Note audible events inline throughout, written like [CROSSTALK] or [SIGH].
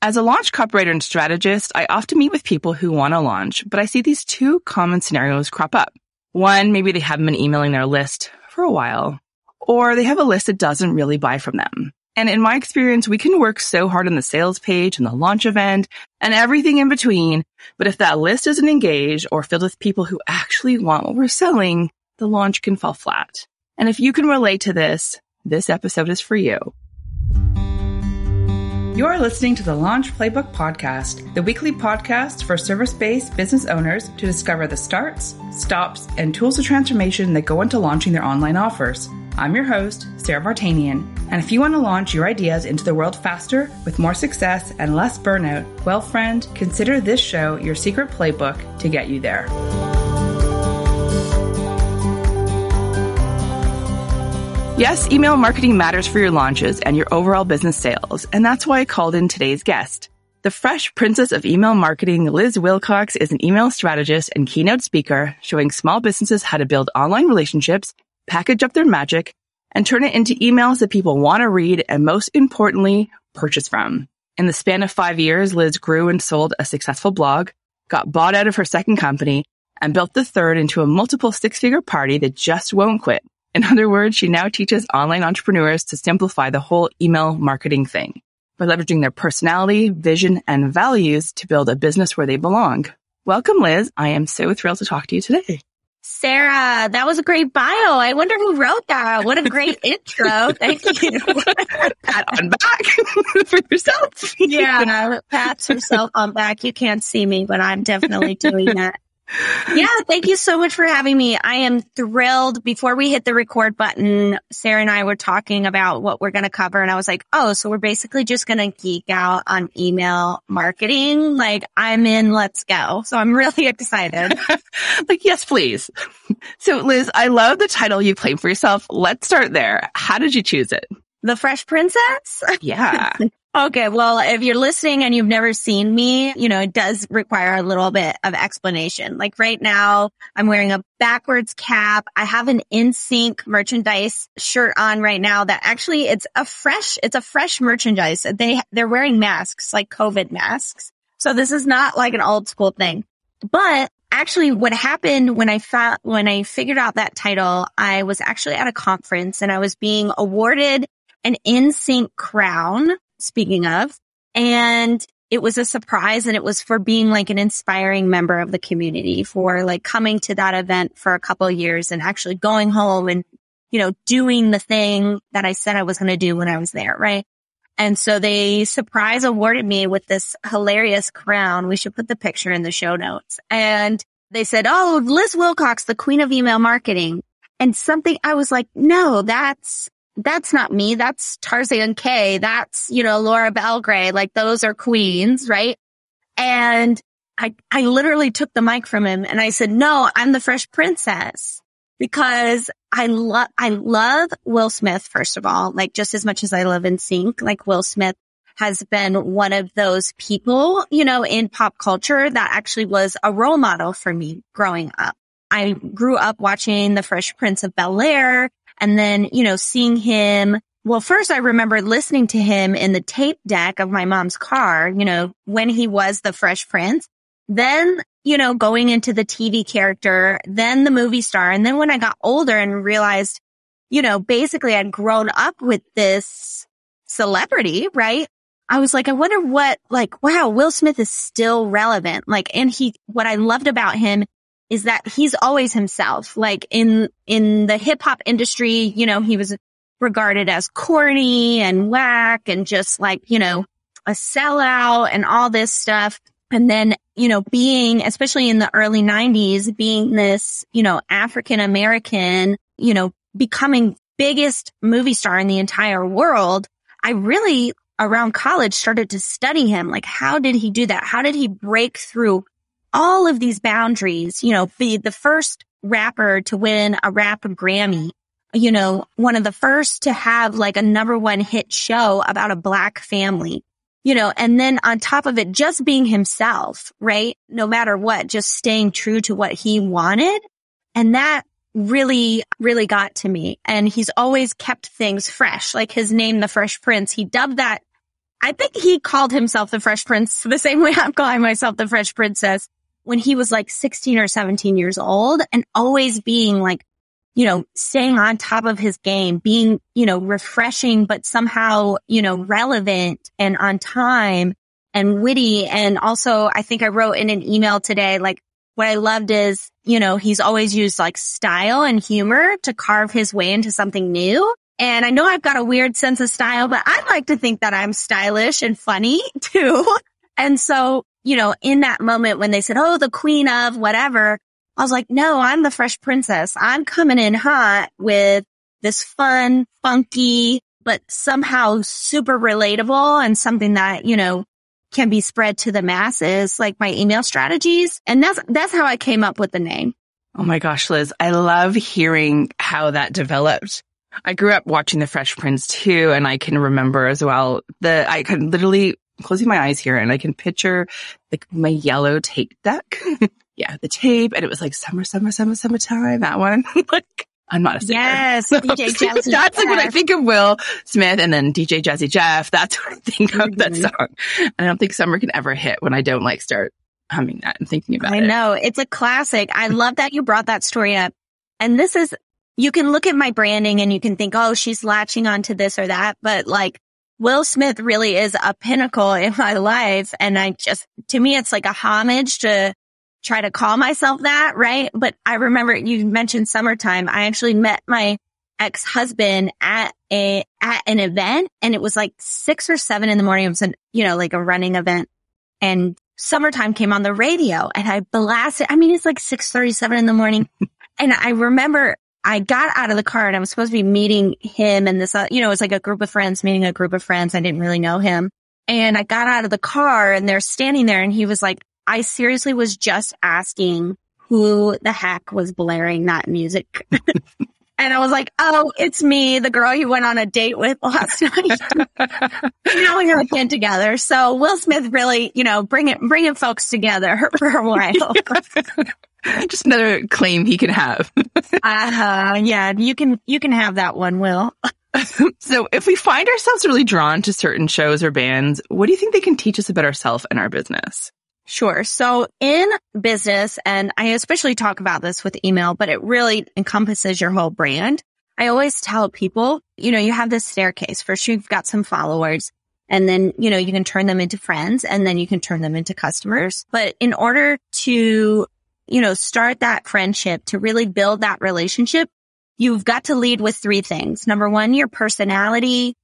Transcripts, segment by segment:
As a launch copywriter and strategist, I often meet with people who want to launch, but I see these two common scenarios crop up. One, maybe they haven't been emailing their list for a while, or they have a list that doesn't really buy from them. And in my experience, we can work so hard on the sales page and the launch event and everything in between. But if that list isn't engaged or filled with people who actually want what we're selling, the launch can fall flat. And if you can relate to this, this episode is for you. You're listening to the Launch Playbook Podcast, the weekly podcast for service based business owners to discover the starts, stops, and tools of transformation that go into launching their online offers. I'm your host, Sara Vartanian, and if you want to launch your ideas into the world faster with more success and less burnout, well, friend, consider this show your secret playbook to get you there. Yes, email marketing matters for your launches and your overall business sales, and that's why I called in today's guest. The fresh princess of email marketing, Liz Wilcox, is an email strategist and keynote speaker showing small businesses how to build online relationships, package up their magic, and turn it into emails that people want to read and most importantly, purchase from. In the span of five years, Liz grew and sold a successful blog, got bought out of her second company, and built the third into a multiple six figure party that just won't quit. In other words, she now teaches online entrepreneurs to simplify the whole email marketing thing by leveraging their personality, vision, and values to build a business where they belong. Welcome, Liz. I am so thrilled to talk to you today. Sara, that was a great bio. I wonder who wrote that. What a great [LAUGHS] intro. Thank you. [LAUGHS] Pat on back [LAUGHS] for yourself. yeah, pats herself on back. You can't see me, but I'm definitely doing that yeah, thank you so much for having me. I am thrilled. Before we hit the record button, Sara and I were talking about what we're going to cover. And I was like, oh, so we're basically just going to geek out on email marketing. Like I'm in, let's go. So I'm really [LAUGHS] excited. [LAUGHS] like, yes, please. So Liz, I love the title you claimed for yourself. Let's start there. How did you choose it? The Fresh Princess? Yeah. [LAUGHS] Okay. Well, if you're listening and you've never seen me, you know, it does require a little bit of explanation. Like right now, I'm wearing a backwards cap. I have an NSYNC merchandise shirt on right now that actually it's a fresh, it's a fresh merchandise. They, they're wearing masks, like COVID masks. So this is not like an old school thing, but actually what happened when I found, when I figured out that title, I was actually at a conference and I was being awarded an NSYNC crown speaking of. And it was a surprise and it was for being like an inspiring member of the community for like coming to that event for a couple years and actually going home and, you know, doing the thing that I said I was going to do when I was there. Right. And so they surprise awarded me with this hilarious crown. We should put the picture in the show notes. And they said, Oh, Liz Wilcox, the queen of email marketing. And something I was like, no, that's that's not me. That's Tarzan Kay. That's, you know, Laura Belgray. Like those are queens, right? And I, I literally took the mic from him and I said, no, I'm the fresh princess because I love, I love Will Smith, first of all, like just as much as I love NSYNC, like Will Smith has been one of those people, you know, in pop culture that actually was a role model for me growing up. I grew up watching The Fresh Prince of Bel Air and then, you know, seeing him. Well, first I remember listening to him in the tape deck of my mom's car, you know, when he was the Fresh Prince. Then, you know, going into the TV character, then the movie star. And then when I got older and realized, you know, basically I'd grown up with this celebrity, right? I was like, I wonder what, like, wow, Will Smith is still relevant. Like, and he, what I loved about him is that he's always himself. Like in, in the hip hop industry, you know, he was regarded as corny and whack and just like, you know, a sellout and all this stuff. And then, you know, being, especially in the early nineties, being this, you know, African American, you know, becoming biggest movie star in the entire world. I really around college started to study him. Like, how did he do that? How did he break through all of these boundaries, you know, be the first rapper to win a rap Grammy, you know, one of the first to have like a number one hit show about a black family, you know, and then on top of it, just being himself, right? No matter what, just staying true to what he wanted. And that really, really got to me. And he's always kept things fresh, like his name, The Fresh Prince. He dubbed that I think he called himself the Fresh Prince the same way [LAUGHS] I'm calling myself the Fresh Princess when he was like 16 or 17 years old and always being like, you know, staying on top of his game, being, you know, refreshing, but somehow, you know, relevant and on time and witty. And also I think I wrote in an email today, like what I loved is, you know, he's always used like style and humor to carve his way into something new. And I know I've got a weird sense of style, but I like to think that I'm stylish and funny [LAUGHS] too. And so, you know, in that moment when they said, Oh, the queen of whatever, I was like, no, I'm the fresh princess. I'm coming in hot with this fun, funky, but somehow super relatable and something that, you know, can be spread to the masses, like my email strategies. And that's, that's how I came up with the name. Oh my gosh, Liz, I love hearing how that developed. I grew up watching The Fresh Prince too, and I can remember as well that I could literally closing my eyes here and I can picture like my yellow tape deck. [LAUGHS] yeah, the tape, and it was like summer, summer, summer, summertime. That one, [LAUGHS] like I'm not a singer. Yes, [LAUGHS] DJ Jazzy That's like when I think of Will Smith and then DJ Jazzy Jeff. That's what I think of mm-hmm. that song. And I don't think summer can ever hit when I don't like start humming that and thinking about I it. I know. It's a classic. I love that you brought that story up. And this is, you can look at my branding and you can think, oh, she's latching onto this or that. But like Will Smith really is a pinnacle in my life. And I just, to me, it's like a homage to try to call myself that, right? But I remember you mentioned summertime. I actually met my ex-husband at a, at an event and it was like six or seven in the morning. It was, an, you know, like a running event and summertime came on the radio and I blasted. I mean, it's like 637 in the morning. [LAUGHS] and I remember I got out of the car and I was supposed to be meeting him and this, uh, you know, it was like a group of friends meeting a group of friends. I didn't really know him. And I got out of the car and they're standing there and he was like, I seriously was just asking who the heck was blaring that music. [LAUGHS] and I was like, oh, it's me, the girl you went on a date with last [LAUGHS] night. now we have a kid together. So Will Smith really, you know, bring it, bringing folks together [LAUGHS] for a while. [LAUGHS] Just another claim he can have. [LAUGHS] uh huh. Yeah, you can, you can have that one, Will. [LAUGHS] so if we find ourselves really drawn to certain shows or bands, what do you think they can teach us about ourselves and our business? Sure. So in business, and I especially talk about this with email, but it really encompasses your whole brand. I always tell people, you know, you have this staircase. First, you've got some followers and then, you know, you can turn them into friends and then you can turn them into customers. But in order to, you know, start that friendship, to really build that relationship, you've got to lead with three things. Number one, your personality,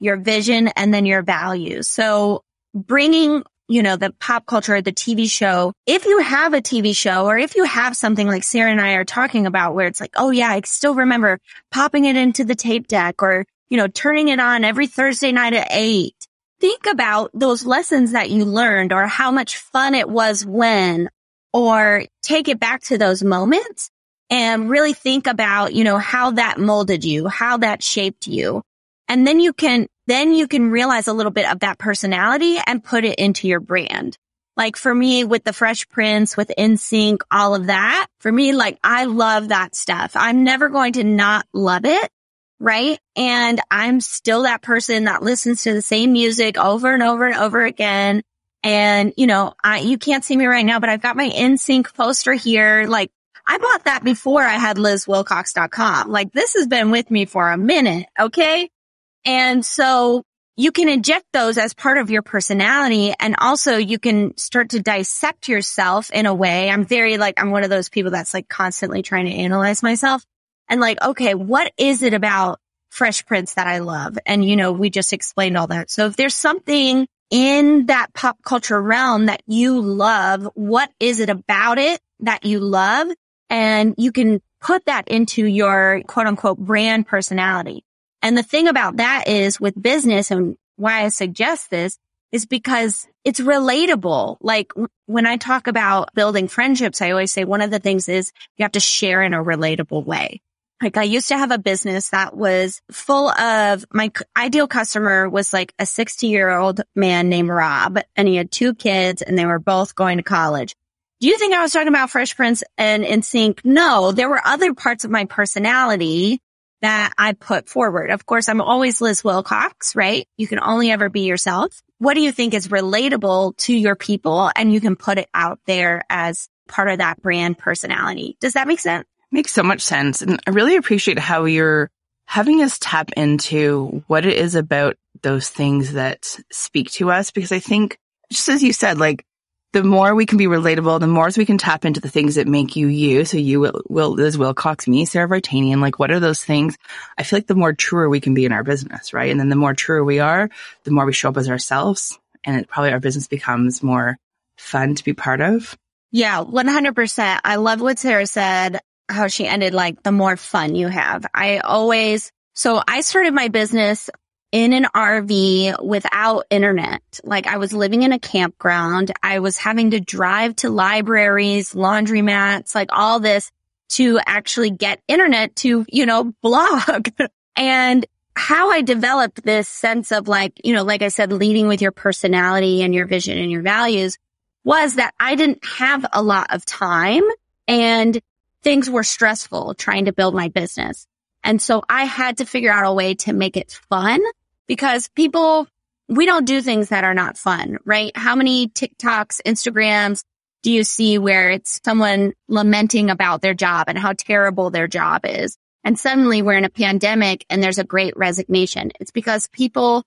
your vision, and then your values. So bringing you know, the pop culture, the TV show. If you have a TV show or if you have something like Sara and I are talking about where it's like, oh yeah, I still remember popping it into the tape deck or, you know, turning it on every Thursday night at eight. Think about those lessons that you learned or how much fun it was when, or take it back to those moments and really think about, you know, how that molded you, how that shaped you. And then you can then you can realize a little bit of that personality and put it into your brand. Like for me with the Fresh Prince, with NSYNC, all of that, for me, like I love that stuff. I'm never going to not love it. Right. And I'm still that person that listens to the same music over and over and over again. And, you know, I, you can't see me right now, but I've got my NSYNC poster here. Like I bought that before I had lizwilcox.com. Like this has been with me for a minute. Okay. And so you can inject those as part of your personality. And also you can start to dissect yourself in a way. I'm very like, I'm one of those people that's like constantly trying to analyze myself and like, okay, what is it about Fresh Prince that I love? And you know, we just explained all that. So if there's something in that pop culture realm that you love, what is it about it that you love? And you can put that into your quote unquote brand personality. And the thing about that is with business and why I suggest this is because it's relatable. Like when I talk about building friendships, I always say one of the things is you have to share in a relatable way. Like I used to have a business that was full of my ideal customer was like a 60 year old man named Rob and he had two kids and they were both going to college. Do you think I was talking about Fresh Prince and NSYNC? No, there were other parts of my personality that I put forward. Of course, I'm always Liz Wilcox, right? You can only ever be yourself. What do you think is relatable to your people? And you can put it out there as part of that brand personality. Does that make sense? Makes so much sense. And I really appreciate how you're having us tap into what it is about those things that speak to us. Because I think, just as you said, like the more we can be relatable, the more we can tap into the things that make you you. So you will, will Liz Wilcox, me, Sara Vartanian, like what are those things? I feel like the more truer we can be in our business, right? And then the more truer we are, the more we show up as ourselves and it probably our business becomes more fun to be part of. Yeah, 100%. I love what Sara said, how she ended like the more fun you have. I always, so I started my business in an RV without internet. Like I was living in a campground. I was having to drive to libraries, laundromats, like all this to actually get internet to, you know, [LAUGHS] blog. and how I developed this sense of like, you know, like I said, leading with your personality and your vision and your values was that I didn't have a lot of time and things were stressful trying to build my business. And so I had to figure out a way to make it fun because people, we don't do things that are not fun, right? How many TikToks, Instagrams do you see where it's someone lamenting about their job and how terrible their job is? And suddenly we're in a pandemic and there's a great resignation. It's because people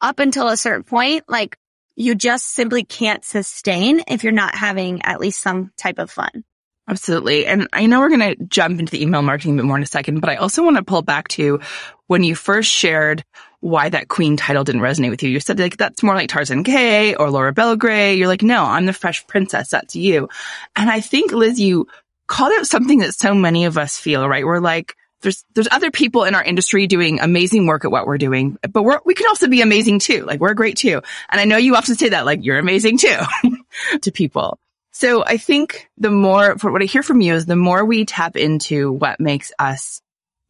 up until a certain point, like you just simply can't sustain if you're not having at least some type of fun. Absolutely. And I know we're going to jump into the email marketing a bit more in a second, but I also want to pull back to when you first shared why that queen title didn't resonate with you. You said like, that's more like Tarzan Kay or Laura Belgray. You're like, no, I'm the fresh princess. That's you. And I think Liz, you called out something that so many of us feel, right? We're like, there's, there's other people in our industry doing amazing work at what we're doing, but we're, we can also be amazing too. Like we're great too. And I know you often say that, like, you're amazing too [LAUGHS] to people. So I think the more, for what I hear from you is the more we tap into what makes us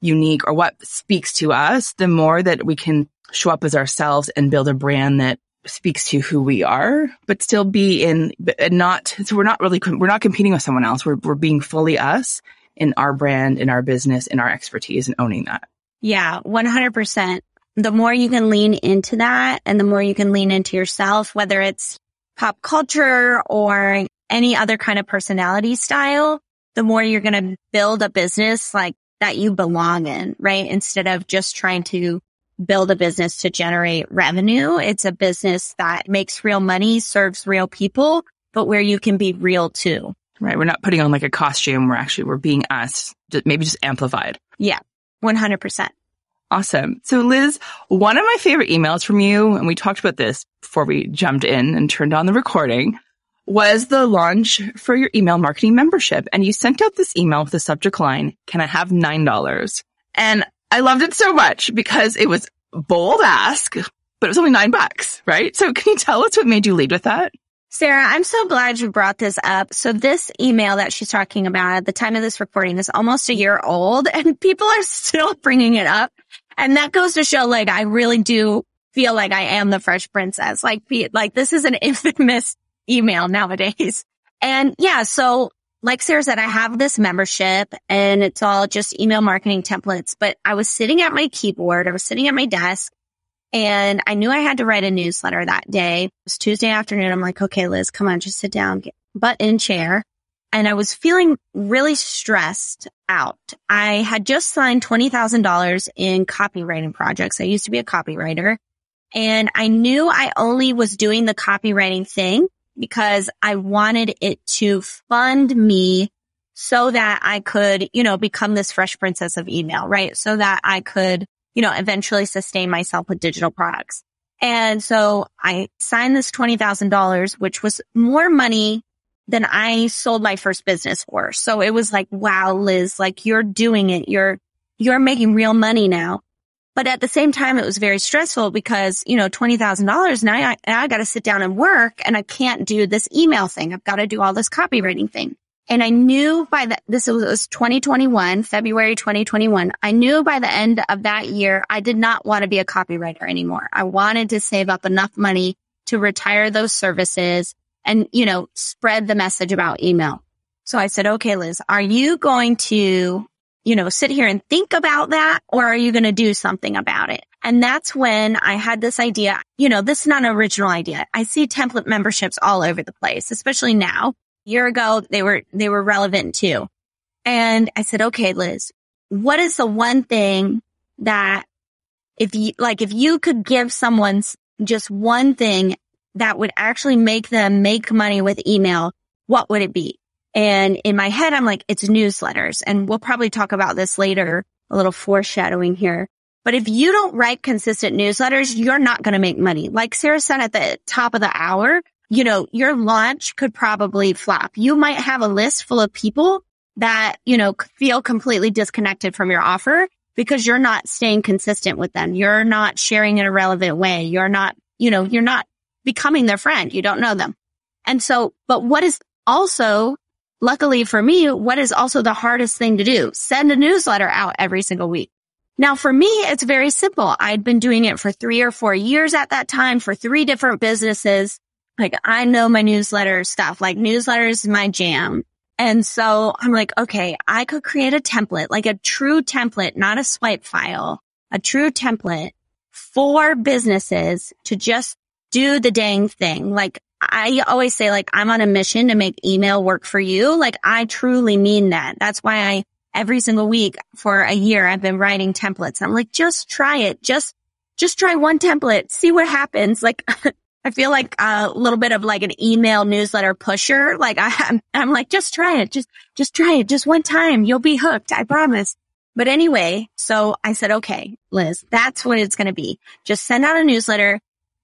unique or what speaks to us, the more that we can show up as ourselves and build a brand that speaks to who we are, but still be in, and not, so we're not really, we're not competing with someone else. We're, we're being fully us in our brand, in our business, in our expertise and owning that. Yeah, 100%. The more you can lean into that and the more you can lean into yourself, whether it's pop culture or any other kind of personality style, the more you're going to build a business like that you belong in, right? Instead of just trying to build a business to generate revenue. It's a business that makes real money, serves real people, but where you can be real too. Right. We're not putting on like a costume. We're actually, we're being us, maybe just amplified. Yeah. 100%. Awesome. So Liz, one of my favorite emails from you, and we talked about this before we jumped in and turned on the recording, was the launch for your email marketing membership. And you sent out this email with the subject line, can I have $9? And I loved it so much because it was bold ask, but it was only nine bucks, right? So can you tell us what made you lead with that? Sara, I'm so glad you brought this up. So this email that she's talking about at the time of this recording is almost a year old and [LAUGHS] people are still bringing it up. And that goes to show like I really do feel like I am the fresh princess. Like, like this is an [LAUGHS] infamous email nowadays. [LAUGHS] And yeah, so like Sara said, I have this membership and it's all just email marketing templates, but I was sitting at my keyboard. I was sitting at my desk and I knew I had to write a newsletter that day. It was Tuesday afternoon. I'm like, okay, Liz, come on, just sit down, get butt in chair. And I was feeling really stressed out. I had just signed $20,000 in copywriting projects. I used to be a copywriter and I knew I only was doing the copywriting thing because I wanted it to fund me so that I could, you know, become this fresh princess of email, right? So that I could, you know, eventually sustain myself with digital products. And so I signed this $20,000, which was more money than I sold my first business for. So it was like, wow, Liz, like you're doing it. You're, you're making real money now. But at the same time, it was very stressful because, you know, $20,000 now I, I got to sit down and work and I can't do this email thing. I've got to do all this copywriting thing. And I knew by the, this was 2021, February 2021. I knew by the end of that year, I did not want to be a copywriter anymore. I wanted to save up enough money to retire those services and, you know, spread the message about email. So I said, okay, Liz, are you going to you know, sit here and think about that or are you going to do something about it? And that's when I had this idea, you know, this is not an original idea. I see template memberships all over the place, especially now. A year ago, they were, they were relevant too. And I said, okay, Liz, what is the one thing that if you, like, if you could give someone just one thing that would actually make them make money with email, what would it be? And in my head, I'm like, it's newsletters. And we'll probably talk about this later, a little foreshadowing here. But if you don't write consistent newsletters, you're not going to make money. Like Sara said at the top of the hour, you know, your launch could probably flop. You might have a list full of people that, you know, feel completely disconnected from your offer because you're not staying consistent with them. You're not sharing in a relevant way. You're not, you know, you're not becoming their friend. You don't know them. And so, but what is also, luckily for me, what is also the hardest thing to do? Send a newsletter out every single week. Now for me, it's very simple. I'd been doing it for three or four years at that time for three different businesses. Like I know my newsletter stuff, like newsletters is my jam. And so I'm like, okay, I could create a template, like a true template, not a swipe file, a true template for businesses to just do the dang thing. Like I always say, like, I'm on a mission to make email work for you. Like I truly mean that. That's why I every single week for a year, I've been writing templates. I'm like, just try it. Just, just try one template. See what happens. Like, [LAUGHS] I feel like a little bit of like an email newsletter pusher. Like I, I'm, I'm like, just try it. Just, just try it. Just one time. You'll be hooked. I promise. But anyway, so I said, okay, Liz, that's what it's going to be. Just send out a newsletter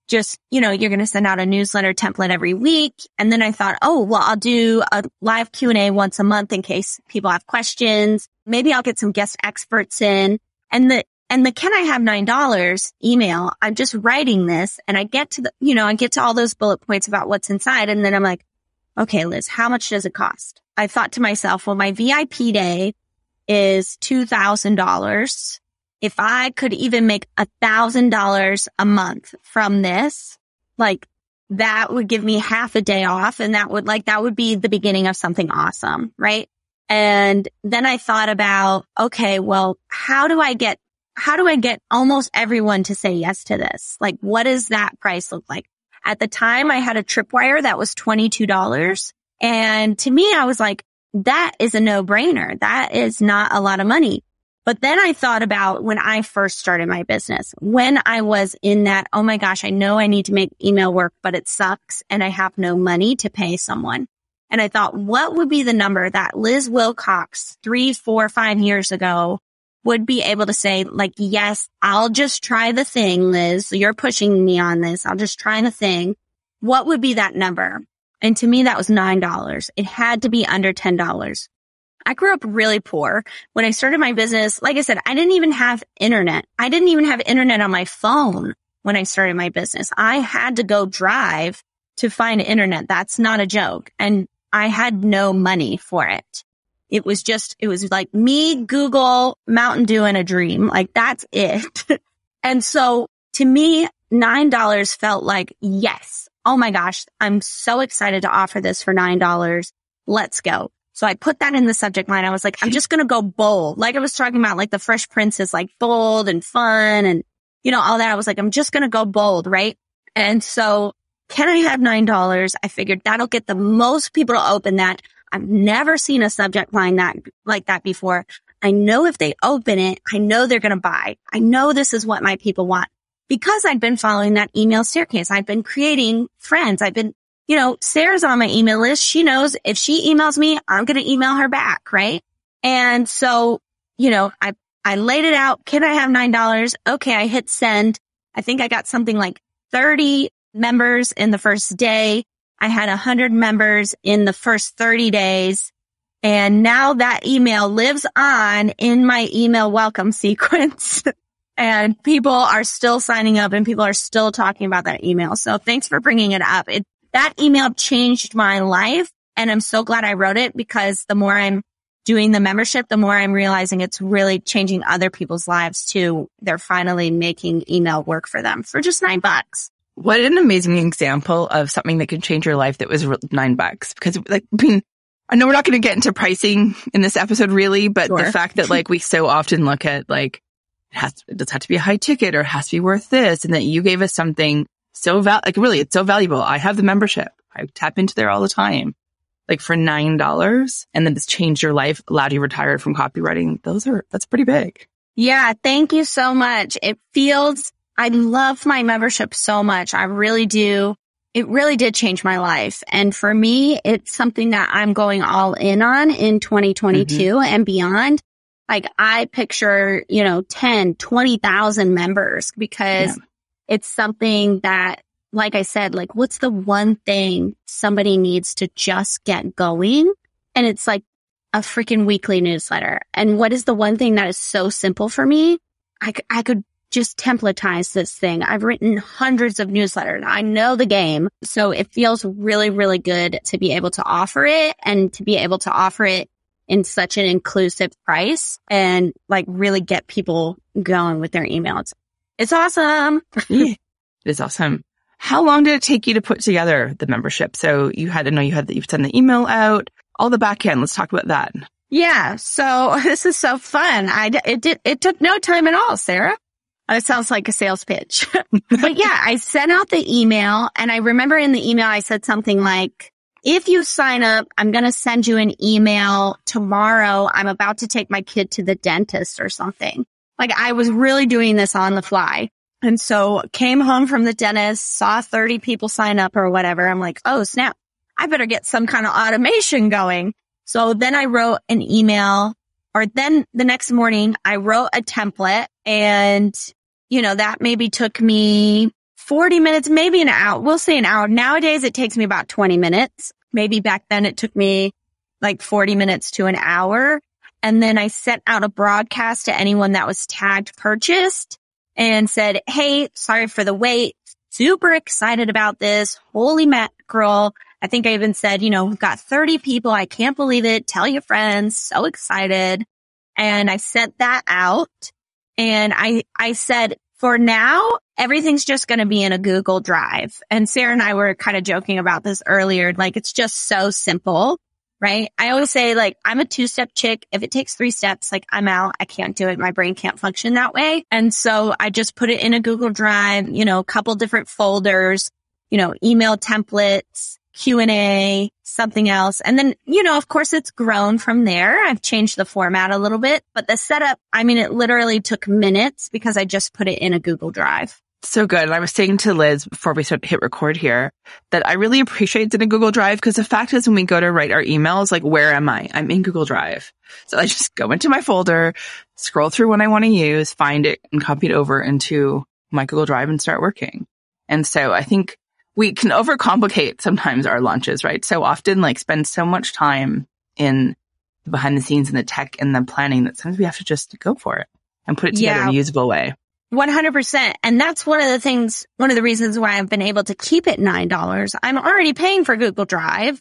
just, you know, you're going to send out a newsletter template every week. And then I thought, oh, well, I'll do a live Q and A once a month in case people have questions. Maybe I'll get some guest experts in and the, and the can I have $9 email, I'm just writing this and I get to the, you know, I get to all those bullet points about what's inside. And then I'm like, okay, Liz, how much does it cost? I thought to myself, well, my VIP day is $2,000 if I could even make a thousand dollars a month from this, like that would give me half a day off and that would like, that would be the beginning of something awesome. Right. And then I thought about, okay, well, how do I get, how do I get almost everyone to say yes to this? Like, what does that price look like? At the time I had a tripwire that was $22. And to me, I was like, that is a no brainer. That is not a lot of money. But then I thought about when I first started my business, when I was in that, oh my gosh, I know I need to make email work, but it sucks and I have no money to pay someone. And I thought, what would be the number that Liz Wilcox three, four, five years ago would be able to say, like, yes, I'll just try the thing, Liz. You're pushing me on this. I'll just try the thing. What would be that number? And to me, that was $9. It had to be under $10. I grew up really poor. When I started my business, like I said, I didn't even have internet. I didn't even have internet on my phone when I started my business. I had to go drive to find internet. That's not a joke. And I had no money for it. It was just, it was like me, Google, Mountain Dew and a dream. Like that's it. [LAUGHS] and so to me, $9 felt like, yes. Oh my gosh. I'm so excited to offer this for $9. Let's go. So I put that in the subject line. I was like, I'm just going to go bold. Like I was talking about, like the Fresh Prince is like bold and fun and, you know, all that. I was like, I'm just going to go bold. Right. And so can I have $9? I figured that'll get the most people to open that. I've never seen a subject line that like that before. I know if they open it, I know they're going to buy. I know this is what my people want because I'd been following that email staircase. I've been creating friends. I've been you know, Sara's on my email list. She knows if she emails me, I'm going to email her back. Right. And so, you know, I, I laid it out. Can I have $9? Okay. I hit send. I think I got something like 30 members in the first day. I had a hundred members in the first 30 days. And now that email lives on in my email welcome [LAUGHS] sequence. and people are still signing up and people are still talking about that email. So thanks for bringing it up. It that email changed my life. And I'm so glad I wrote it because the more I'm doing the membership, the more I'm realizing it's really changing other people's lives too. They're finally making email work for them for just nine bucks. What an amazing example of something that can change your life that was nine bucks. Because like, I mean, I know we're not going to get into pricing in this episode really, but Sure. the fact that like we so often look at like it has it does have to be a high ticket or it has to be worth this and that you gave us something so val like really it's so valuable. I have the membership. I tap into there all the time. Like for nine dollars and then it's changed your life, allowed you retired from copywriting. Those are that's pretty big. Yeah, thank you so much. It feels, I love my membership so much. I really do. It really did change my life. And for me, it's something that I'm going all in on in 2022 mm-hmm. and beyond. Like I picture, you know, 10, 20,000 members because Yeah. It's something that, like I said, like what's the one thing somebody needs to just get going? And it's like a freaking weekly newsletter. And what is the one thing that is so simple for me? I, I could just templatize this thing. I've written hundreds of newsletters. I know the game. So it feels really, really good to be able to offer it and to be able to offer it in such an inclusive price and like really get people going with their emails. It's awesome. [LAUGHS] Yeah. It is awesome. How long did it take you to put together the membership? So you had to know you had to you send the email out, all the back end. Let's talk about that. Yeah. So [LAUGHS] this is so fun. I, it did, it took no time at all, Sara. Uh, it sounds like a sales pitch, [LAUGHS] but yeah, I sent out the email and I remember in the email, I said something like, if you sign up, I'm going to send you an email tomorrow. I'm about to take my kid to the dentist or something. Like I was really doing this on the fly. And so came home from the dentist, saw 30 people sign up or whatever. I'm like, oh snap. I better get some kind of automation going. So then I wrote an email or then the next morning I wrote a template and, you know, that maybe took me 40 minutes, maybe an hour. We'll say an hour. Nowadays it takes me about 20 minutes. Maybe back then it took me like 40 minutes to an hour. And then I sent out a broadcast to anyone that was tagged purchased and said, Hey, sorry for the wait. Super excited about this. Holy mackerel. I think I even said, you know, we've got 30 people. I can't believe it. Tell your friends. So excited. And I sent that out and I, I said, for now, everything's just going to be in a Google Drive. And Sara and I were kind of joking about this earlier. Like it's just so simple, right? I always say like, I'm a two step chick. If it takes three steps, like I'm out. I can't do it. My brain can't function that way. And so I just put it in a Google Drive, you know, a couple different folders, you know, email templates, Q and A, something else. And then, you know, of course it's grown from there. I've changed the format a little bit, but the setup, I mean, it literally took minutes because I just put it in a Google Drive. So good. And I was saying to Liz before we start hit record here that I really appreciate it in a Google Drive because the fact is when we go to write our emails, like where am I? I'm in Google Drive. So I just go into my folder, scroll through what I want to use, find it and copy it over into my Google Drive and start working. And so I think we can overcomplicate sometimes our launches, right? So often like spend so much time in the behind the scenes and the tech and the planning that sometimes we have to just go for it and put it together in a usable way. 100%. And that's one of the things, one of the reasons why I've been able to keep it $9. I'm already paying for Google Drive.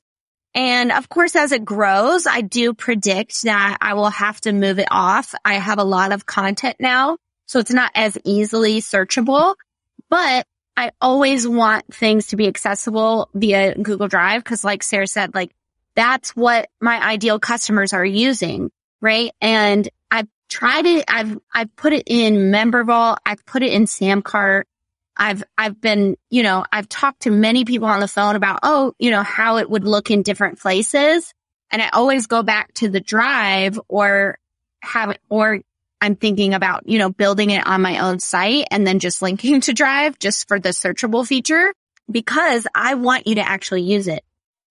And of course, as it grows, I do predict that I will have to move it off. I have a lot of content now, so it's not as easily searchable, but I always want things to be accessible via Google Drive. Cause like Sara said, like that's what my ideal customers are using. Right. And tried it. I've, I've put it in Membervault. I've put it in Samcart. I've, I've been, you know, I've talked to many people on the phone about, oh, you know, how it would look in different places. And I always go back to the drive or have it, or I'm thinking about, you know, building it on my own site and then just linking [LAUGHS] to drive just for the searchable feature because I want you to actually use it.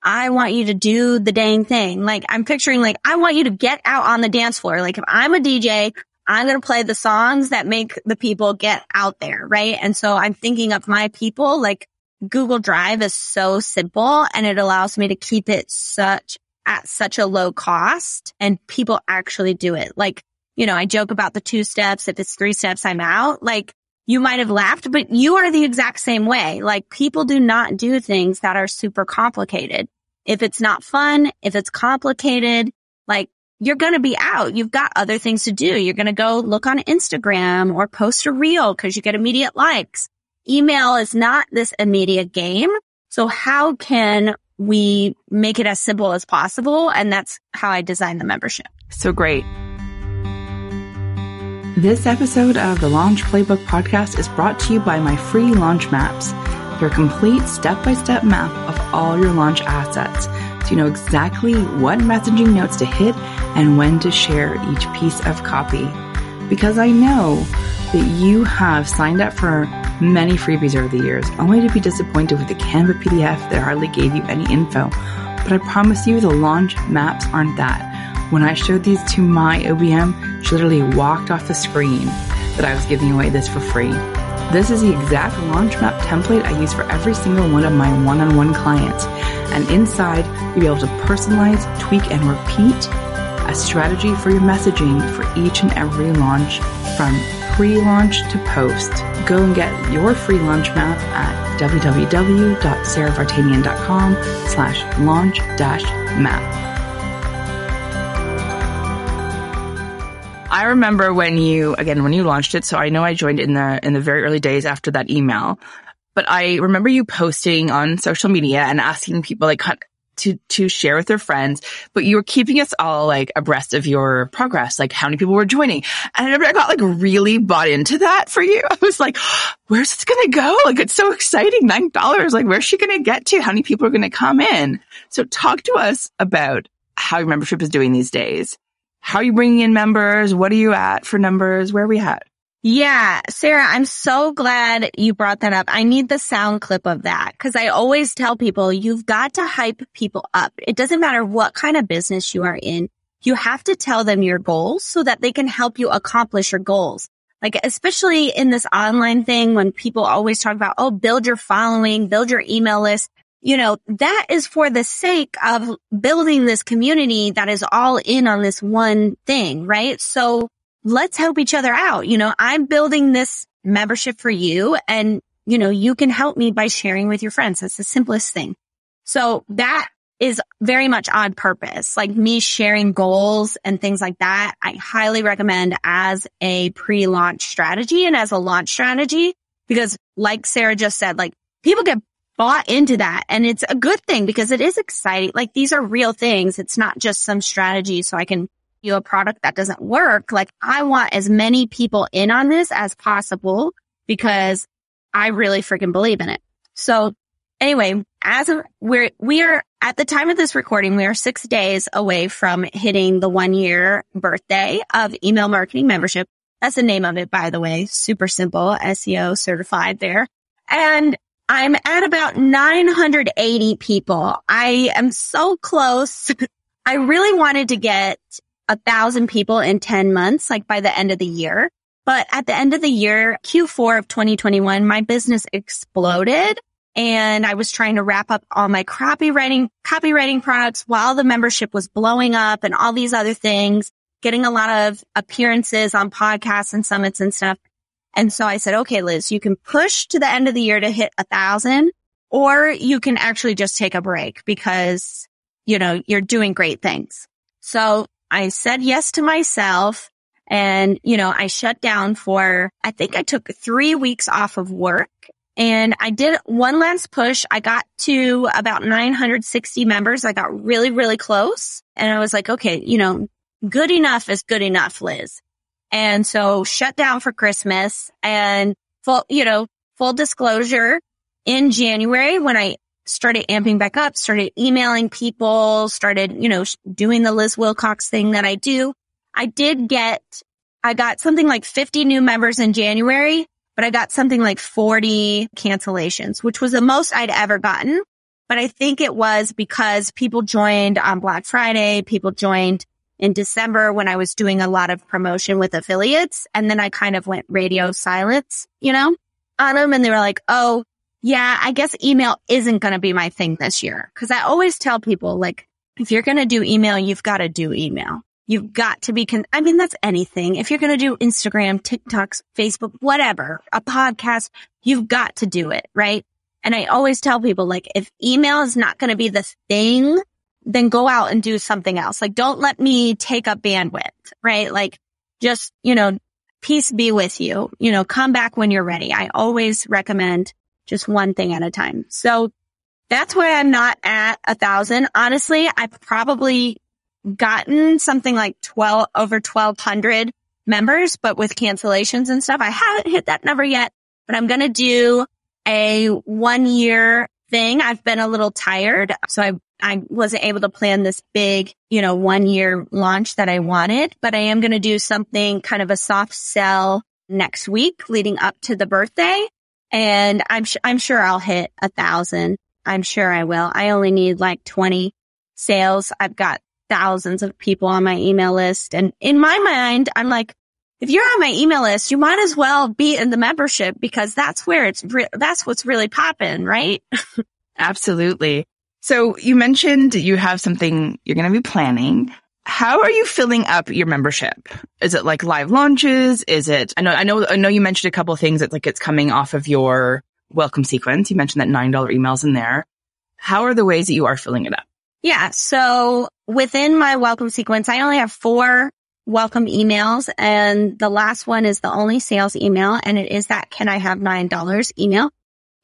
I want you to do the dang thing. Like I'm picturing like, I want you to get out on the dance floor. Like if I'm a DJ, I'm going to play the songs that make the people get out there. Right. And so I'm thinking of my people, like Google Drive is so simple and it allows me to keep it such at such a low cost and people actually do it. Like, you know, I joke about the two steps. If it's three steps, I'm out. Like you might have laughed, but you are the exact same way. Like people do not do things that are super complicated. If it's not fun, if it's complicated, like you're going to be out. You've got other things to do. You're going to go look on Instagram or post a reel because you get immediate likes. Email is not this immediate game. So how can we make it as simple as possible. And that's how I designed the membership. So great. This episode of the Launch Playbook podcast is brought to you by my free launch maps, your complete step by step map of all your launch assets. So you know exactly what messaging notes to hit and when to share each piece of copy. Because I know that you have signed up for many freebies over the years, only to be disappointed with the Canva PDF that hardly gave you any info. But I promise you the launch maps aren't that. When I showed these to my OBM, she literally walked off the screen that I was giving away this for free. This is the exact launch map template I use for every single one of my one-on-one clients. And inside, you'll be able to personalize, tweak, and repeat a strategy for your messaging for each and every launch from pre-launch to post. Go and get your free launch map at www.saravartanian.com slash launch dash map. I remember when you, again, when you launched it. So I know I joined in the, in the very early days after that email, but I remember you posting on social media and asking people like to, to share with their friends, but you were keeping us all like abreast of your progress, like how many people were joining. And I remember I got like really bought into that for you. [LAUGHS] I was like, where's this going to go? Like, it's so exciting. $9. Like, where's she going to get to? How many people are going to come in? So talk to us about how your membership is doing these days how are you bringing in members? What are you at for numbers? Where are we at? Yeah, Sara, I'm so glad you brought that up. I need the sound clip of that because I always tell people you've got to hype people up. It doesn't matter what kind of business you are in. You have to tell them your goals so that they can help you accomplish your goals. Like, especially in this online thing when people always talk about, oh, build your following, build your email list you know, that is for the sake of building this community that is all in on this one thing, right? So let's help each other out. You know, I'm building this membership for you and, you know, you can help me by sharing with your friends. That's the simplest thing. So that is very much on purpose, like me sharing goals and things like that. I highly recommend as a pre-launch strategy and as a launch strategy because like Sara just said, like people get bought into that. And it's a good thing because it is exciting. Like these are real things. It's not just some strategy so I can you a product that doesn't work. Like I want as many people in on this as possible because I really freaking believe in it. So anyway, as we're, we are at the time of this recording, we are six days away from hitting the one year birthday of email marketing membership. That's the name of it, by the way. Super simple SEO certified there. And I'm at about 980 people. I am so close. [LAUGHS] I really wanted to get a thousand people in 10 months, like by the end of the year. But at the end of the year, Q4 of 2021, my business exploded and I was trying to wrap up all my copywriting, copywriting products while the membership was blowing up and all these other things, getting a lot of appearances on podcasts and summits and stuff. And so I said, okay, Liz, you can push to the end of the year to hit a thousand or you can actually just take a break because, you know, you're doing great things. So I said yes to myself and, you know, I shut down for, I think I took three weeks off of work and I did one last push. I got to about 960 members. I got really, really close and I was like, okay, you know, good enough is good enough, Liz. And so shut down for Christmas and full, you know, full disclosure in January when I started amping back up, started emailing people, started, you know, doing the Liz Wilcox thing that I do. I did get, I got something like 50 new members in January, but I got something like 40 cancellations, which was the most I'd ever gotten. But I think it was because people joined on Black Friday, people joined in December when I was doing a lot of promotion with affiliates. And then I kind of went radio silence, you know, on them. And they were like, Oh, yeah, I guess email isn't going to be my thing this year. Cause I always tell people like, if you're going to do email, you've got to do email. You've got to be, con- I mean, that's anything. If you're going to do Instagram, TikToks, Facebook, whatever, a podcast, you've got to do it. Right. And I always tell people like, if email is not going to be the thing then go out and do something else. Like don't let me take up bandwidth, right? Like just, you know, peace be with you. You know, come back when you're ready. I always recommend just one thing at a time. So that's where I'm not at a thousand. Honestly, I've probably gotten something like 12 over 1200 members, but with cancellations and stuff, I haven't hit that number yet, but I'm going to do a one year thing. I've been a little tired. So I, I wasn't able to plan this big, you know, one year launch that I wanted, but I am going to do something kind of a soft sell next week leading up to the birthday. And I'm, sh- I'm sure I'll hit a thousand. I'm sure I will. I only need like 20 sales. I've got thousands of people on my email list. And in my mind, I'm like, if you're on my email list, you might as well be in the membership because that's where it's, re- that's what's really popping, right? [LAUGHS] Absolutely. So you mentioned you have something you're going to be planning. How are you filling up your membership? Is it like live launches? Is it, I know, I know, I know you mentioned a couple of things It's like it's coming off of your welcome sequence. You mentioned that $9 emails in there. How are the ways that you are filling it up? Yeah. So within my welcome sequence, I only have four welcome emails and the last one is the only sales email and it is that can I have $9 email.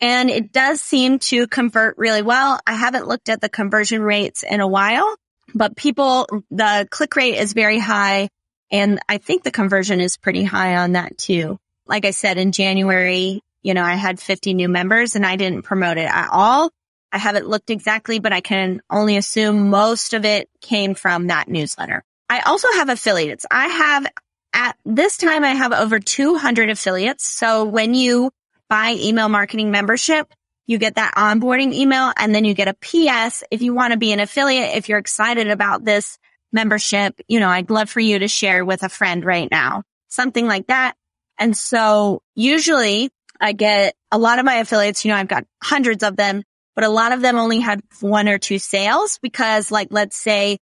And it does seem to convert really well. I haven't looked at the conversion rates in a while, but people, the click rate is very high. And I think the conversion is pretty high on that too. Like I said, in January, you know, I had 50 new members and I didn't promote it at all. I haven't looked exactly, but I can only assume most of it came from that newsletter. I also have affiliates. I have at this time, I have over 200 affiliates. So when you buy email marketing membership, you get that onboarding email and then you get a PS. If you want to be an affiliate, if you're excited about this membership, you know, I'd love for you to share with a friend right now, something like that. And so usually I get a lot of my affiliates, you know, I've got hundreds of them, but a lot of them only had one or two sales because like, let's say,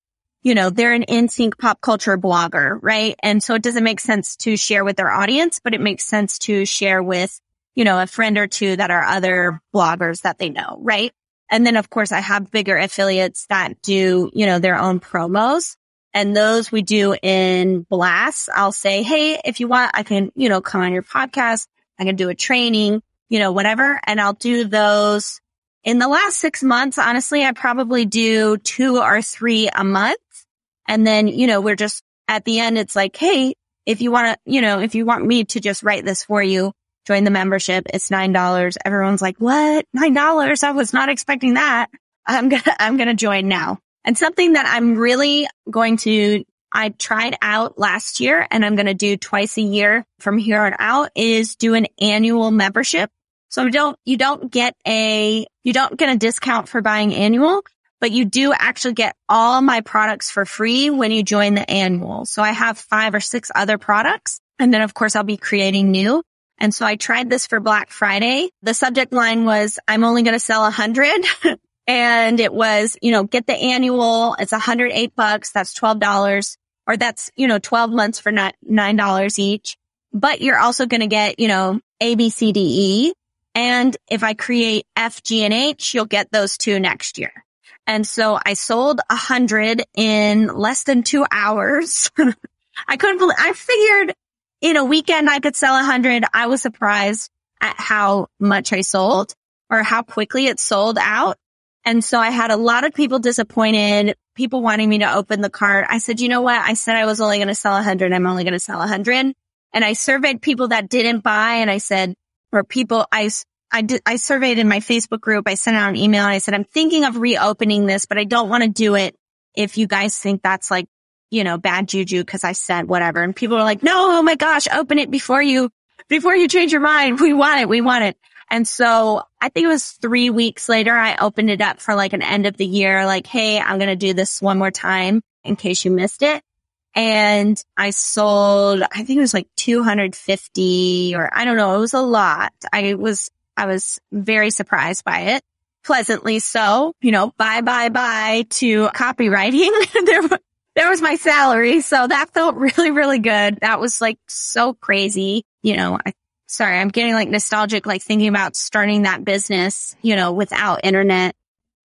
you know, they're an NSYNC pop culture blogger, right? And so it doesn't make sense to share with their audience, but it makes sense to share with, you know, a friend or two that are other bloggers that they know, right? And then of course I have bigger affiliates that do, you know, their own promos and those we do in blasts. I'll say, Hey, if you want, I can, you know, come on your podcast. I can do a training, you know, whatever. And I'll do those in the last six months. Honestly, I probably do two or three a month. And then, you know, we're just at the end, it's like, Hey, if you want to, you know, if you want me to just write this for you, join the membership. It's $9. Everyone's like, what? $9? I was not expecting that. I'm going [LAUGHS] to, I'm going to join now. And something that I'm really going to I tried out last year and I'm going to do twice a year from here on out is do an annual membership. So you don't, you don't get a, you don't get a discount for buying annual, but you do actually get all my products for free when you join the annual. So I have five or six other products. And then of course I'll be creating new. And so I tried this for Black Friday. The subject line was, I'm only going to sell a hundred. [LAUGHS] and it was, you know, get the annual. It's 108 bucks. That's $12 or that's, you know, 12 months for not $9 each. But you're also going to get, you know, A, B, C, D, E. And if I create F, G, and H, you'll get those two next year. And so I sold a hundred in less than two hours. [LAUGHS] I couldn't believe, I figured in a weekend I could sell a hundred. I was surprised at how much I sold or how quickly it sold out. And so I had a lot of people disappointed, people wanting me to open the cart. I said, you know what? I said I was only going to sell a hundred. I'm only going to sell a hundred. And I surveyed people that didn't buy and I said, or people, I, I did, I surveyed in my Facebook group. I sent out an email and I said, I'm thinking of reopening this, but I don't want to do it if you guys think that's like, you know, bad juju because I said whatever. And people were like, no, oh my gosh, open it before you, before you change your mind. We want it. We want it. And so I think it was three weeks later, I opened it up for like an end of the year, like, Hey, I'm going to do this one more time in case you missed it. And I sold, I think it was like 250 or I don't know. It was a lot. I was, I was very surprised by it. Pleasantly so, you know, bye, bye, bye to copywriting. [LAUGHS] there, there was my salary. So that felt really, really good. That was like so crazy. You know, I sorry, I'm getting like nostalgic, like thinking about starting that business, you know, without internet.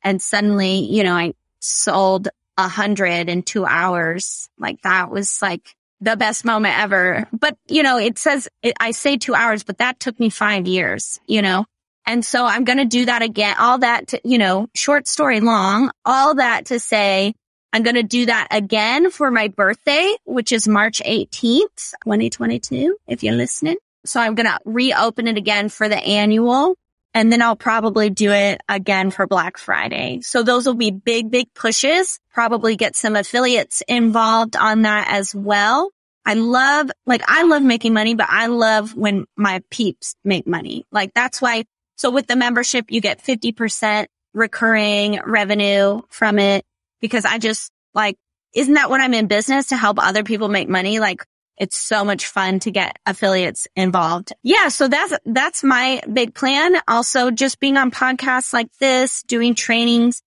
And suddenly, you know, I sold a hundred in two hours. Like that was like the best moment ever. But, you know, it says, it, I say two hours, but that took me five years, you know, And so I'm going to do that again. All that, to, you know, short story long, all that to say, I'm going to do that again for my birthday, which is March 18th, 2022, if you're listening. So I'm going to reopen it again for the annual and then I'll probably do it again for Black Friday. So those will be big, big pushes. Probably get some affiliates involved on that as well. I love, like, I love making money, but I love when my peeps make money. Like, that's why. So with the membership, you get 50% recurring revenue from it because I just like, isn't that what I'm in business to help other people make money? Like, it's so much fun to get affiliates involved. Yeah. So that's, that's my big plan. Also just being on podcasts like this, doing trainings.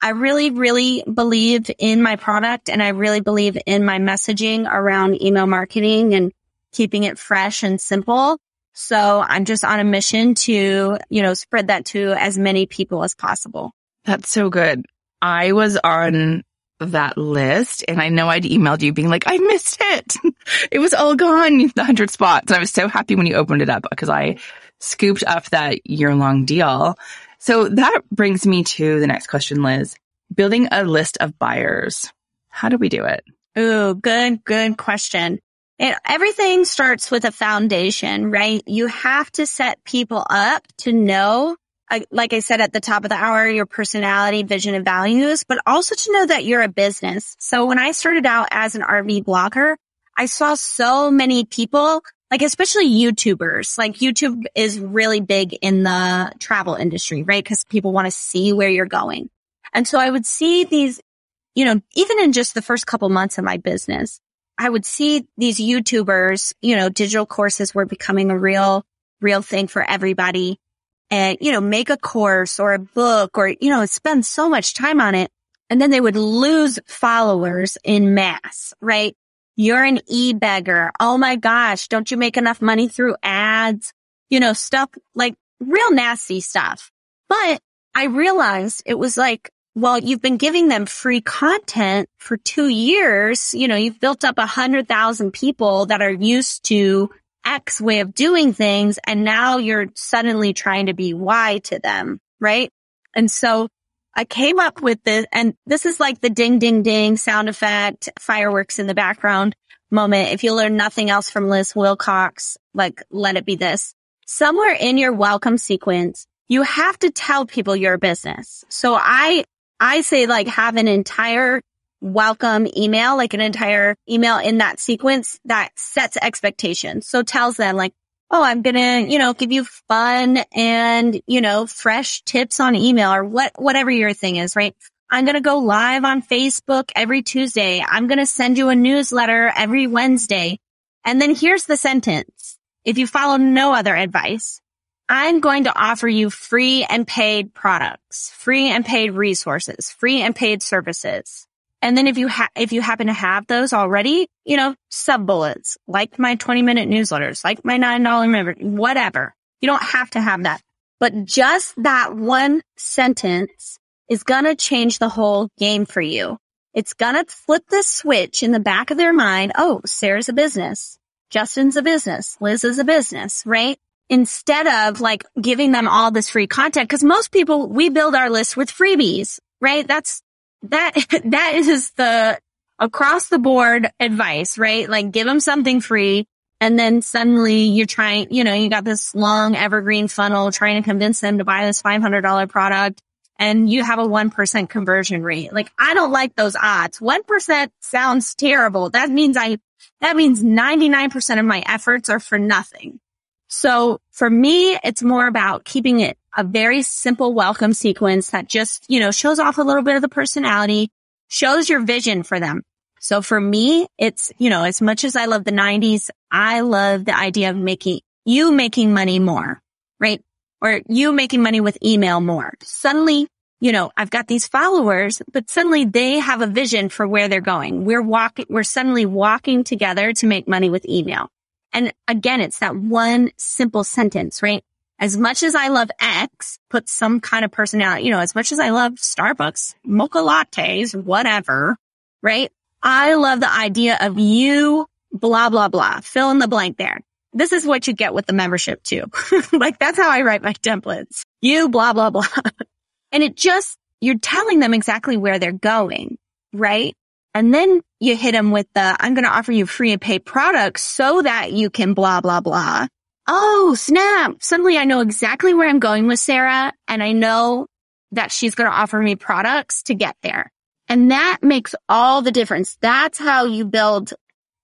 I really, really believe in my product and I really believe in my messaging around email marketing and keeping it fresh and simple. So I'm just on a mission to, you know, spread that to as many people as possible. That's so good. I was on that list. And I know I'd emailed you being like, I missed it. [LAUGHS] it was all gone, [LAUGHS] the hundred spots. And I was so happy when you opened it up because I scooped up that year long deal. So that brings me to the next question, Liz. Building a list of buyers. How do we do it? Ooh, good, good question. It, everything starts with a foundation, right? You have to set people up to know like I said at the top of the hour, your personality, vision and values, but also to know that you're a business. So when I started out as an RV blogger, I saw so many people, like especially YouTubers, like YouTube is really big in the travel industry, right? Cause people want to see where you're going. And so I would see these, you know, even in just the first couple months of my business, I would see these YouTubers, you know, digital courses were becoming a real, real thing for everybody and, you know, make a course or a book or, you know, spend so much time on it. And then they would lose followers in mass, right? You're an e-beggar. Oh my gosh. Don't you make enough money through ads? You know, stuff like real nasty stuff. But I realized it was like, well, you've been giving them free content for two years. You know, you've built up a hundred thousand people that are used to X way of doing things. And now you're suddenly trying to be Y to them. Right. And so I came up with this and this is like the ding, ding, ding sound effect, fireworks in the background moment. If you learn nothing else from Liz Wilcox, like let it be this somewhere in your welcome sequence, you have to tell people your business. So I, I say like have an entire welcome email, like an entire email in that sequence that sets expectations. So tells them like, Oh, I'm going to, you know, give you fun and, you know, fresh tips on email or what, whatever your thing is, right? I'm going to go live on Facebook every Tuesday. I'm going to send you a newsletter every Wednesday. And then here's the sentence. If you follow no other advice, I'm going to offer you free and paid products, free and paid resources, free and paid services. And then if you ha- if you happen to have those already, you know, sub bullets, like my 20 minute newsletters, like my $9 member, whatever. You don't have to have that. But just that one sentence is going to change the whole game for you. It's going to flip the switch in the back of their mind. Oh, Sara's a business. Justin's a business. Liz is a business, right? Instead of like giving them all this free content, because most people, we build our list with freebies, right? That's that, [LAUGHS] that is the across the board advice, right? Like give them something free. And then suddenly you're trying, you know, you got this long evergreen funnel trying to convince them to buy this $500 product and you have a 1% conversion rate. Like I don't like those odds. 1% sounds terrible. That means I, that means 99% of my efforts are for nothing. So for me, it's more about keeping it a very simple welcome sequence that just, you know, shows off a little bit of the personality, shows your vision for them. So for me, it's, you know, as much as I love the nineties, I love the idea of making you making money more, right? Or you making money with email more. Suddenly, you know, I've got these followers, but suddenly they have a vision for where they're going. We're walking, we're suddenly walking together to make money with email. And again, it's that one simple sentence, right? As much as I love X, put some kind of personality, you know, as much as I love Starbucks, mocha lattes, whatever, right? I love the idea of you, blah, blah, blah, fill in the blank there. this is what you get with the membership too. [LAUGHS] like that's how I write my templates. You blah, blah, blah. [LAUGHS] and it just, you're telling them exactly where they're going, right? And then you hit them with the, I'm going to offer you free and paid products so that you can blah, blah, blah. Oh, snap. Suddenly I know exactly where I'm going with Sara and I know that she's going to offer me products to get there. And that makes all the difference. That's how you build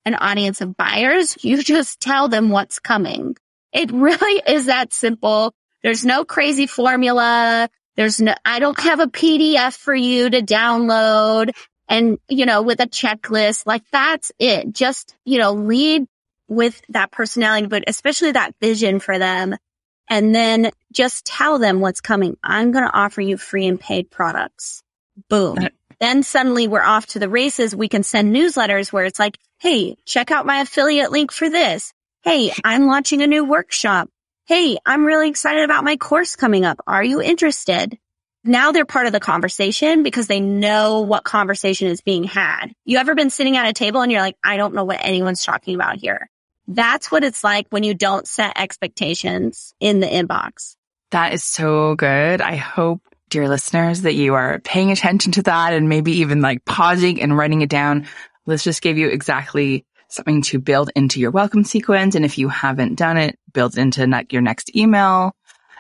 an audience of buyers. You just tell them what's coming. It really [LAUGHS] is that simple. There's no crazy formula. There's no, I don't have a PDF for you to download and, you know, with a checklist. Like that's it. Just, you know, lead with that personality, but especially that vision for them. And then just tell them what's coming. I'm going to offer you free and paid products. Boom. then suddenly we're off to the races. We can send newsletters where it's like, Hey, check out my affiliate link for this. Hey, I'm launching a new workshop. Hey, I'm really excited about my course coming up. Are you interested? Now they're part of the conversation because they know what conversation is being had. You ever been sitting at a table and you're like, I don't know what anyone's talking about here. That's what it's like when you don't set expectations in the inbox. That is so good. I hope, dear listeners, that you are paying attention to that and maybe even like pausing and writing it down. Let's just give you exactly something to build into your welcome sequence. And if you haven't done it, build into your next email.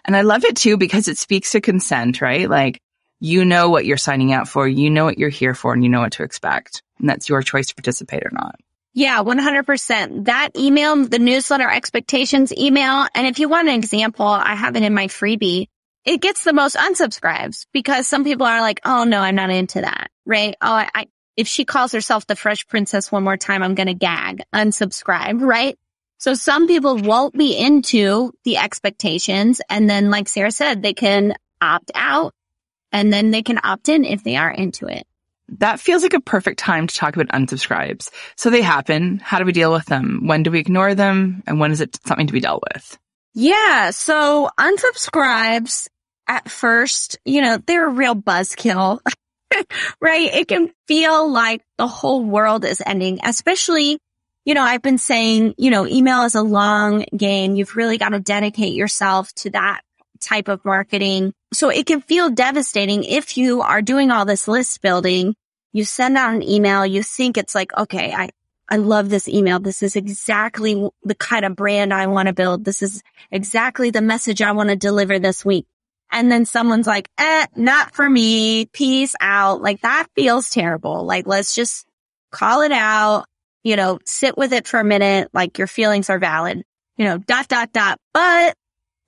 And I love it too because it speaks to consent, right? Like you know what you're signing up for. You know what you're here for and you know what to expect. And that's your choice to participate or not. Yeah, 100%. That email, the newsletter expectations email. And if you want an example, I have it in my freebie. It gets the most unsubscribes because some people are like, Oh no, I'm not into that. Right. Oh, I, I if she calls herself the fresh princess one more time, I'm going to gag, unsubscribe. Right. So some people won't be into the expectations. And then, like Sara said, they can opt out and then they can opt in if they are into it that feels like a perfect time to talk about unsubscribes. So they happen. How do we deal with them? When do we ignore them? And when is it something to be dealt with? Yeah. So unsubscribes at first, you know, they're a real buzzkill, [LAUGHS] right? It can feel like the whole world is ending, especially, you know, I've been saying, you know, email is a long game. You've really got to dedicate yourself to that type of marketing. So it can feel devastating if you are doing all this list building. You send out an email. You think it's like, okay, I, I love this email. This is exactly the kind of brand I want to build. This is exactly the message I want to deliver this week. And then someone's like, eh, not for me. Peace out. Like that feels terrible. Like let's just call it out, you know, sit with it for a minute. Like your feelings are valid, you know, dot, dot, dot. But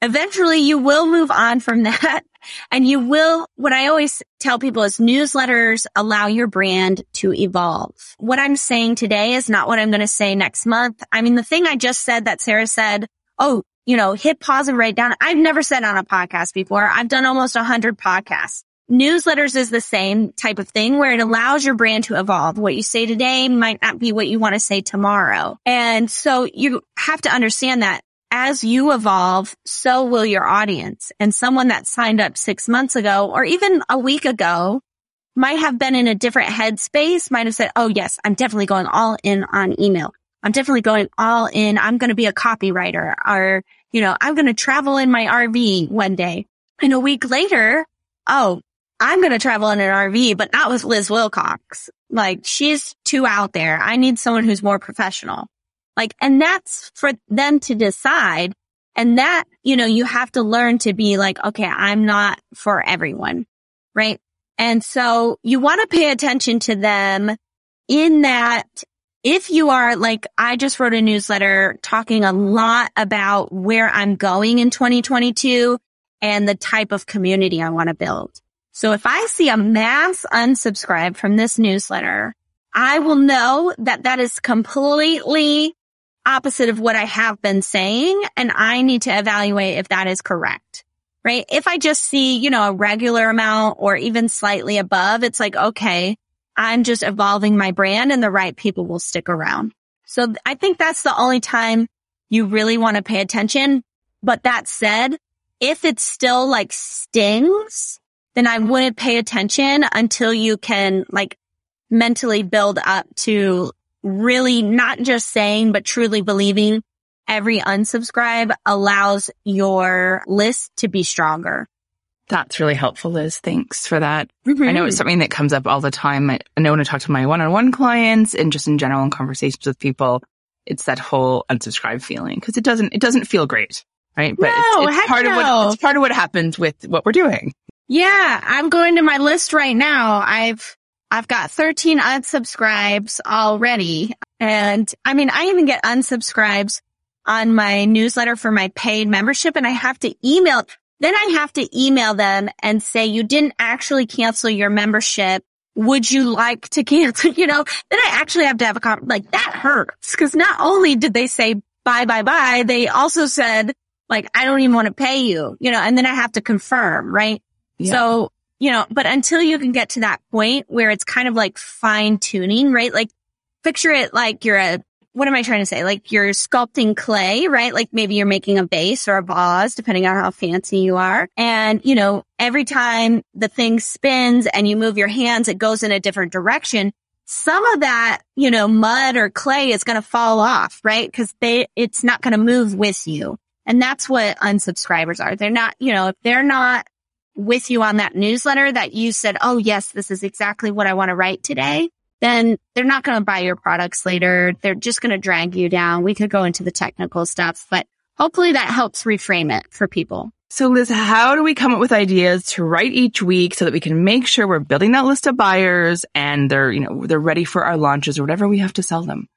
eventually you will move on from [LAUGHS] that and you will, what I always tell people is newsletters allow your brand to evolve. What I'm saying today is not what I'm going to say next month. I mean, the thing I just said that Sara said, Oh, you know, hit pause and write down. I've never said on a podcast before. I've done almost a hundred podcasts. Newsletters is the same type of thing where it allows your brand to evolve. What you say today might not be what you want to say tomorrow. And so you have to understand that as you evolve, so will your audience. And someone that signed up six months ago or even a week ago might have been in a different headspace, might have said, Oh yes, I'm definitely going all in on email. I'm definitely going all in. I'm going to be a copywriter or, you know, I'm going to travel in my RV one day. And a week later, oh, I'm going to travel in an RV, but not with Liz Wilcox. Like she's too out there. I need someone who's more professional. Like, and that's for them to decide. And that, you know, you have to learn to be like, okay, I'm not for everyone. Right. And so you want to pay attention to them in that if you are like, I just wrote a newsletter talking a lot about where I'm going in 2022 and the type of community I want to build. So if I see a mass unsubscribe from this newsletter, I will know that that is completely opposite of what I have been saying. And I need to evaluate if that is correct, right? If I just see, you know, a regular amount or even slightly above, it's like, okay, I'm just evolving my brand and the right people will stick around. So I think that's the only time you really want to pay attention. But that said, if it still like stings, then I wouldn't pay attention until you can like mentally build up to really not just saying, but truly believing every unsubscribe allows your list to be stronger. That's really helpful, Liz. Thanks for that. Mm-hmm. I know it's something that comes up all the time. I know when I talk to my one-on-one clients and just in general in conversations with people, it's that whole unsubscribe feeling because it doesn't, it doesn't feel great, right? But no, it's, it's part no. of what, it's part of what happens with what we're doing. Yeah. I'm going to my list right now. I've, I've got 13 unsubscribes already. And I mean, I even get unsubscribes on my newsletter for my paid membership and I have to email, then I have to email them and say, you didn't actually cancel your membership. Would you like to cancel? [LAUGHS] You know, then I actually have to have a con, like that hurts because not only did they say bye, bye, bye, they also said like, I don't even want to pay you, you know, and then I have to confirm, right? Yeah. So, you know, but until you can get to that point where it's kind of like fine tuning, right? Like picture it like you're a what am I trying to say? Like you're sculpting clay, right? Like maybe you're making a vase or a vase, depending on how fancy you are. And, you know, every time the thing spins and you move your hands, it goes in a different direction. Some of that, you know, mud or clay is going to fall off, right? Cause they, it's not going to move with you. And that's what unsubscribers are. They're not, you know, if they're not with you on that newsletter that you said, Oh, yes, this is exactly what I want to write today then they're not going to buy your products later. They're just going to drag you down. We could go into the technical stuff, but hopefully that helps reframe it for people. So Liz, how do we come up with ideas to write each week so that we can make sure we're building that list of buyers and they're, you know, they're ready for our launches or whatever we have to sell them?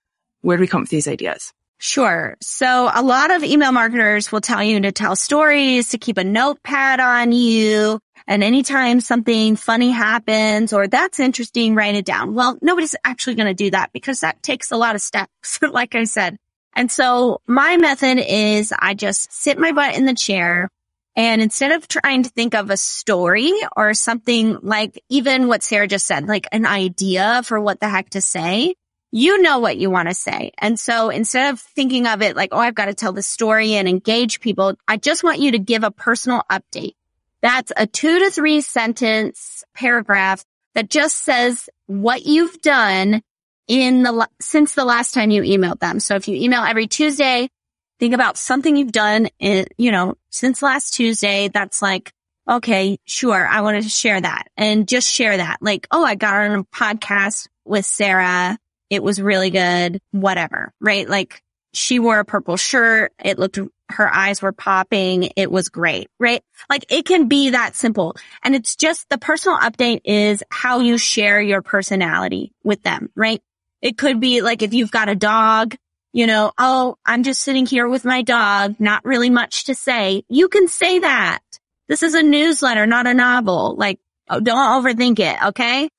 Where do we come up with these ideas? Sure. So a lot of email marketers will tell you to tell stories, to keep a notepad on you, and anytime something funny happens or that's interesting, write it down. Well, nobody's actually going to do that because that takes a lot of steps, [LAUGHS] like I said. And so my method is I just sit my butt in the chair and instead of trying to think of a story or something like even what Sara just said, like an idea for what the heck to say, you know what you want to say. And so instead of thinking of it like, oh, I've got to tell the story and engage people, I just want you to give a personal update. That's a two to three sentence paragraph that just says what you've done in the, since the last time you emailed them. So if you email every Tuesday, think about something you've done in, you know, since last Tuesday. That's like, okay, sure. I wanted to share that and just share that. Like, oh, I got on a podcast with Sara. It was really good. Whatever, right? Like she wore a purple shirt. It looked her eyes were popping. It was great, right? Like it can be that simple. And it's just the personal update is how you share your personality with them, right? It could be like if you've got a dog, you know, oh, I'm just sitting here with my dog, not really much to say. You can say that. This is a newsletter, not a novel. Like, oh, don't overthink it. Okay.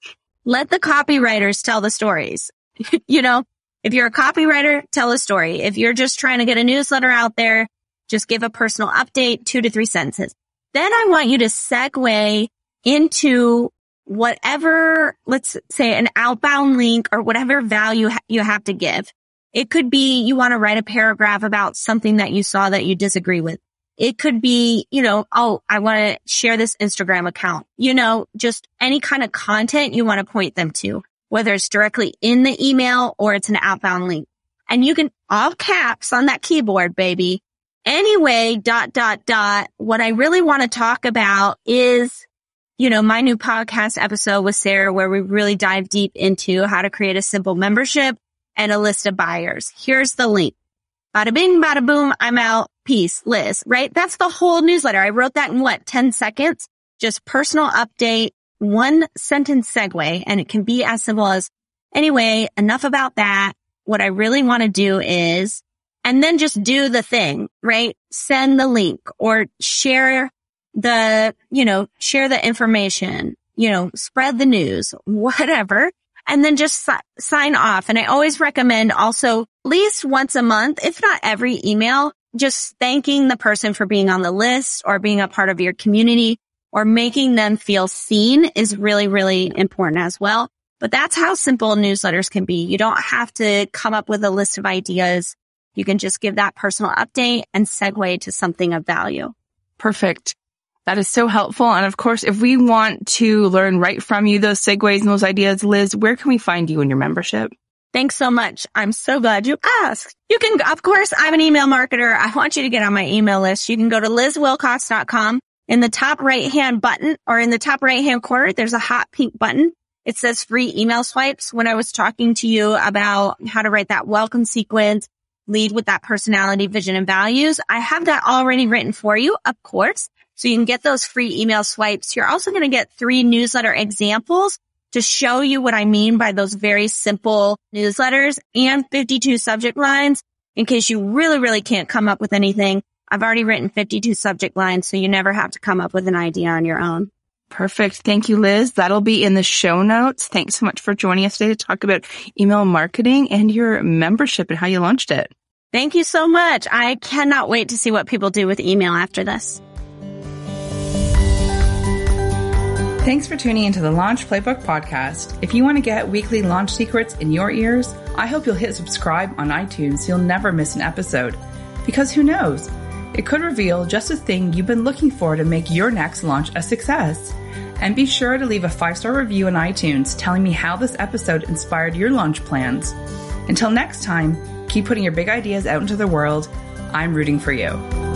Let the copywriters tell the stories. [LAUGHS] you know, if you're a copywriter, tell a story. If you're just trying to get a newsletter out there, just give a personal update, two to three sentences. Then I want you to segue into whatever, let's say an outbound link or whatever value you have to give. It could be you want to write a paragraph about something that you saw that you disagree with. It could be, you know, oh, I want to share this Instagram account, you know, just any kind of content you want to point them to, whether it's directly in the email or it's an outbound link. And you can all caps on that keyboard, baby. Anyway, dot, dot, dot. What I really want to talk about is, you know, my new podcast episode with Sara where we really dive deep into how to create a simple membership and a list of buyers. Here's the link. Bada bing, bada boom. I'm out. Peace, Liz, right? That's the whole newsletter. I wrote that in what, 10 seconds? Just personal update, one sentence segue, and it can be as simple as, anyway, enough about that. What I really want to do is and then just do the thing, right? Send the link or share the, you know, share the information, you know, spread the news, whatever. And then just si- sign off. And I always recommend also at least once a month, if not every email, just thanking the person for being on the list or being a part of your community or making them feel seen is really, really important as well. But that's how simple newsletters can be. You don't have to come up with a list of ideas. You can just give that personal update and segue to something of value. Perfect. That is so helpful. And of course, if we want to learn right from you, those segues and those ideas, Liz, where can we find you in your membership? Thanks so much. I'm so glad you asked. You can, of course, I'm an email marketer. I want you to get on my email list. You can go to lizwilcox.com in the top right hand button or in the top right hand corner. There's a hot pink button. It says free email swipes. When I was talking to you about how to write that welcome sequence, lead with that personality, vision and values, I have that already written for you, of course. So you can get those free email swipes. You're also going to get three newsletter examples to show you what I mean by those very simple newsletters and 52 subject lines in case you really, really can't come up with anything. I've already written 52 subject lines, so you never have to come up with an idea on your own. Perfect. Thank you, Liz. That'll be in the show notes. Thanks so much for joining us today to talk about email marketing and your membership and how you launched it. Thank you so much. I cannot wait to see what people do with email after this. Thanks for tuning into the Launch Playbook podcast. If you want to get weekly launch secrets in your ears, I hope you'll hit subscribe on iTunes so you'll never miss an episode. Because who knows? It could reveal just the thing you've been looking for to make your next launch a success. And be sure to leave a five star review on iTunes telling me how this episode inspired your launch plans. Until next time, keep putting your big ideas out into the world. I'm rooting for you.